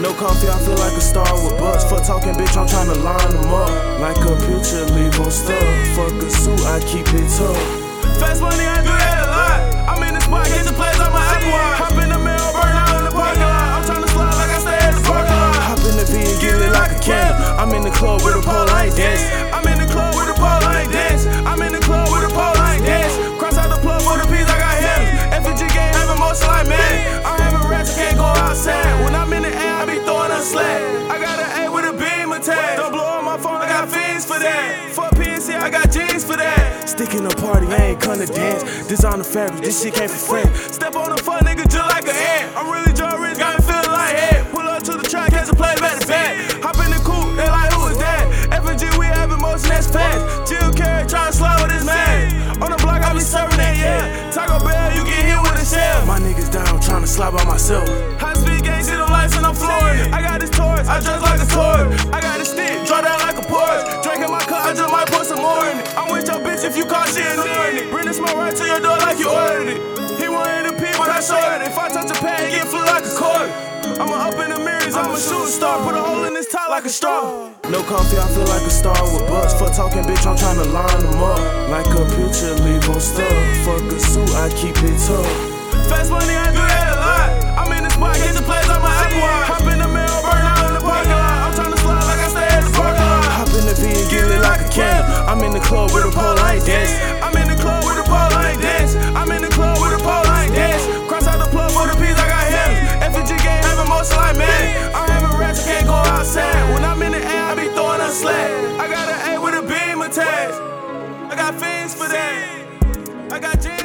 No coffee, I feel like a star with bucks. For talking, bitch, I'm tryna line them up. Like a picture, leave on stuff. Fuck a suit, I keep it tough. Fiends for that. Fuck PNC, I got jeans for that. Sticking a party, I ain't come to dance. Designer fabric, this shit came from France. Step on the fuck nigga just like an ant. I'm really Joe Rich, got me feeling like head. Pull up to the track, catch a play back to back. Hop in the coupe, they like who is that? FNG, we have emotion that's fast. Jill Carey tryna slide with his man. On the block, I be serving that, yeah. Taco Bell, you get hit with a shell. My niggas down, tryna slide by myself. High speed gang, see them lights and I'm flooring. It. He wanted to pee, but I showed it. If I touch a pad, get flew like a cord. I'ma up in the mirrors, I'm a shooting star. Put a hole in this top like a straw. No coffee, I feel like a star with bucks. For talking, bitch, I'm tryna line them up. Like a picture, leave on stuff. Fuck a suit, I keep it tough. I got an A with a beam attached. I got fins for that. I got jeans.